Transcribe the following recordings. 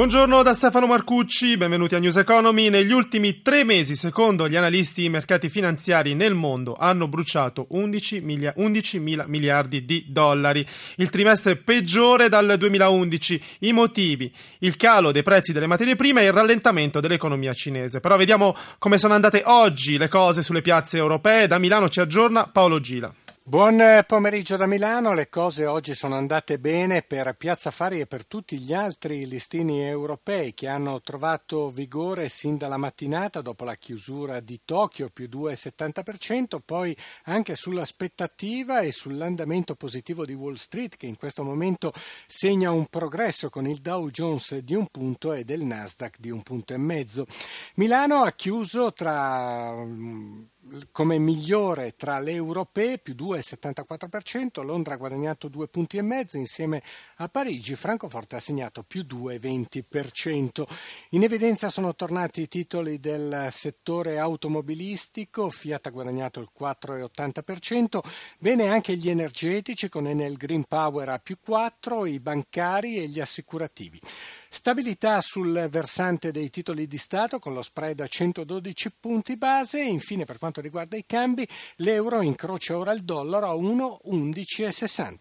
Buongiorno da Stefano Marcucci, benvenuti a News Economy. Negli ultimi tre mesi, secondo gli analisti, i mercati finanziari nel mondo hanno bruciato 11 mila, 11 mila miliardi di dollari. Il trimestre peggiore dal 2011. I motivi? Il calo dei prezzi delle materie prime e il rallentamento dell'economia cinese. Però vediamo come sono andate oggi le cose sulle piazze europee. Da Milano ci aggiorna Paolo Gila. Buon pomeriggio da Milano, le cose oggi sono andate bene per Piazza Fari e per tutti gli altri listini europei che hanno trovato vigore sin dalla mattinata dopo la chiusura di Tokyo più 2,70%, poi anche sull'aspettativa e sull'andamento positivo di Wall Street che in questo momento segna un progresso con il Dow Jones di un punto e del Nasdaq di un punto e mezzo. Milano ha chiuso tra come migliore tra le europee più 2,74%, Londra ha guadagnato due punti mezzo insieme a Parigi, Francoforte ha segnato più 2,20%. In evidenza sono tornati i titoli del settore automobilistico, Fiat ha guadagnato il 4,80%, bene anche gli energetici con Enel Green Power a più 4, i bancari e gli assicurativi. Stabilità sul versante dei titoli di Stato con lo spread a 112 punti base e infine per quanto riguarda i cambi l'euro incrocia ora il dollaro a 1,1160.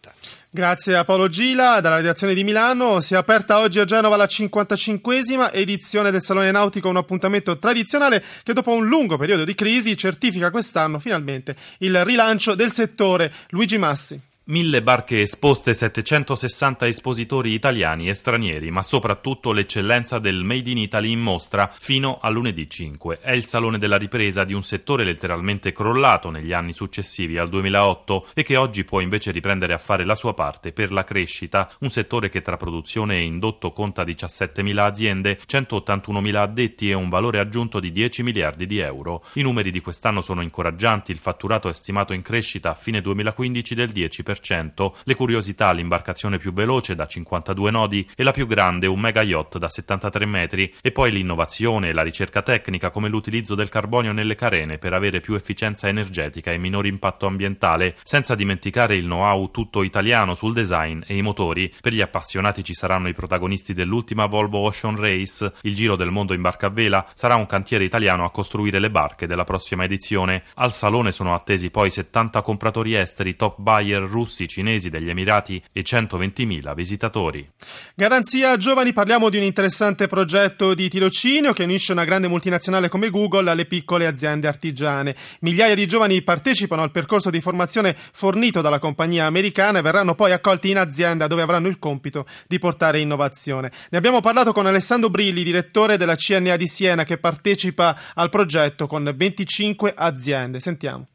Grazie a Paolo Gila dalla redazione di Milano. Si è aperta oggi a Genova la 55esima edizione del Salone Nautico, un appuntamento tradizionale che dopo un lungo periodo di crisi certifica quest'anno finalmente il rilancio del settore. Luigi Massi. Mille barche esposte, 760 espositori italiani e stranieri, ma soprattutto l'eccellenza del Made in Italy in mostra fino a lunedì 5. È il salone della ripresa di un settore letteralmente crollato negli anni successivi al 2008 e che oggi può invece riprendere a fare la sua parte per la crescita, un settore che tra produzione e indotto conta 17.000 aziende, 181.000 addetti e un valore aggiunto di 10 miliardi di euro. I numeri di quest'anno sono incoraggianti, il fatturato è stimato in crescita a fine 2015 del 10% le curiosità l'imbarcazione più veloce da 52 nodi e la più grande un mega yacht da 73 metri e poi l'innovazione e la ricerca tecnica come l'utilizzo del carbonio nelle carene per avere più efficienza energetica e minore impatto ambientale, senza dimenticare il know-how tutto italiano sul design e i motori. Per gli appassionati ci saranno i protagonisti dell'ultima Volvo Ocean Race, il giro del mondo in barca a vela, sarà un cantiere italiano a costruire le barche della prossima edizione. Al salone sono attesi poi 70 compratori esteri, top buyer russi russi, cinesi, degli Emirati e 120.000 visitatori. Garanzia giovani, parliamo di un interessante progetto di tirocinio che unisce una grande multinazionale come Google alle piccole aziende artigiane. Migliaia di giovani partecipano al percorso di formazione fornito dalla compagnia americana e verranno poi accolti in azienda dove avranno il compito di portare innovazione. Ne abbiamo parlato con Alessandro Brilli, direttore della CNA di Siena che partecipa al progetto con 25 aziende. Sentiamo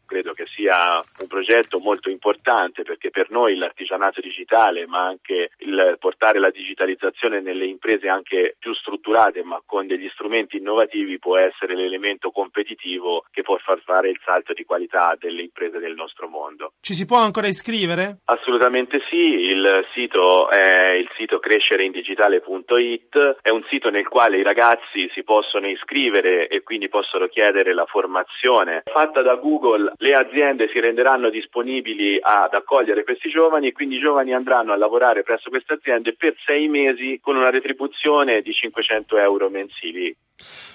sia un progetto molto importante perché per noi l'artigianato digitale ma anche il portare la digitalizzazione nelle imprese anche più strutturate ma con degli strumenti innovativi può essere l'elemento competitivo che può far fare il salto di qualità delle imprese del nostro mondo. Ci si può ancora iscrivere? Assolutamente sì, il sito è il sito crescereindigitale.it, è un sito nel quale i ragazzi si possono iscrivere e quindi possono chiedere la formazione fatta da Google, le aziende aziende si renderanno disponibili ad accogliere questi giovani e quindi i giovani andranno a lavorare presso queste aziende per sei mesi con una retribuzione di 500 euro mensili.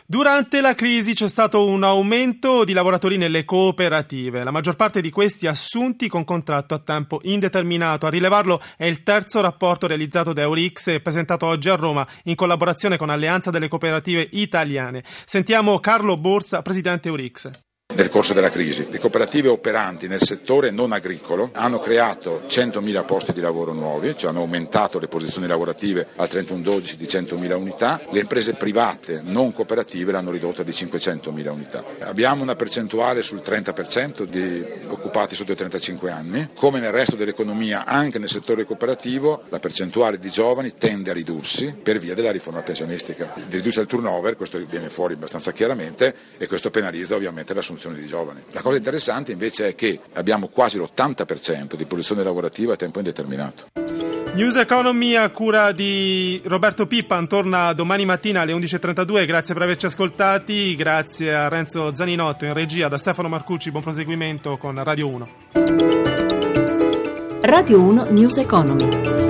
Durante la crisi c'è stato un aumento di lavoratori nelle cooperative, la maggior parte di questi assunti con contratto a tempo indeterminato. A rilevarlo è il terzo rapporto realizzato da Eurix e presentato oggi a Roma in collaborazione con Alleanza delle Cooperative Italiane. Sentiamo Carlo Borsa, presidente Eurix nel corso della crisi. Le cooperative operanti nel settore non agricolo hanno creato 100.000 posti di lavoro nuovi, cioè hanno aumentato le posizioni lavorative al 31-12 di 100.000 unità, le imprese private non cooperative l'hanno ridotta di 500.000 unità. Abbiamo una percentuale sul 30% di occupati sotto i 35 anni, come nel resto dell'economia anche nel settore cooperativo la percentuale di giovani tende a ridursi per via della riforma pensionistica. Riduce il turnover, questo viene fuori abbastanza chiaramente e questo penalizza ovviamente l'assunzione l'assunzione di giovani. La cosa interessante invece è che abbiamo quasi l'80% di posizione lavorativa a tempo indeterminato. News Economy a cura di Roberto Pippan torna domani mattina alle 11.32. Grazie per averci ascoltati. Grazie a Renzo Zaninotto in regia, da Stefano Marcucci. Buon proseguimento con Radio 1. Radio 1 News Economy.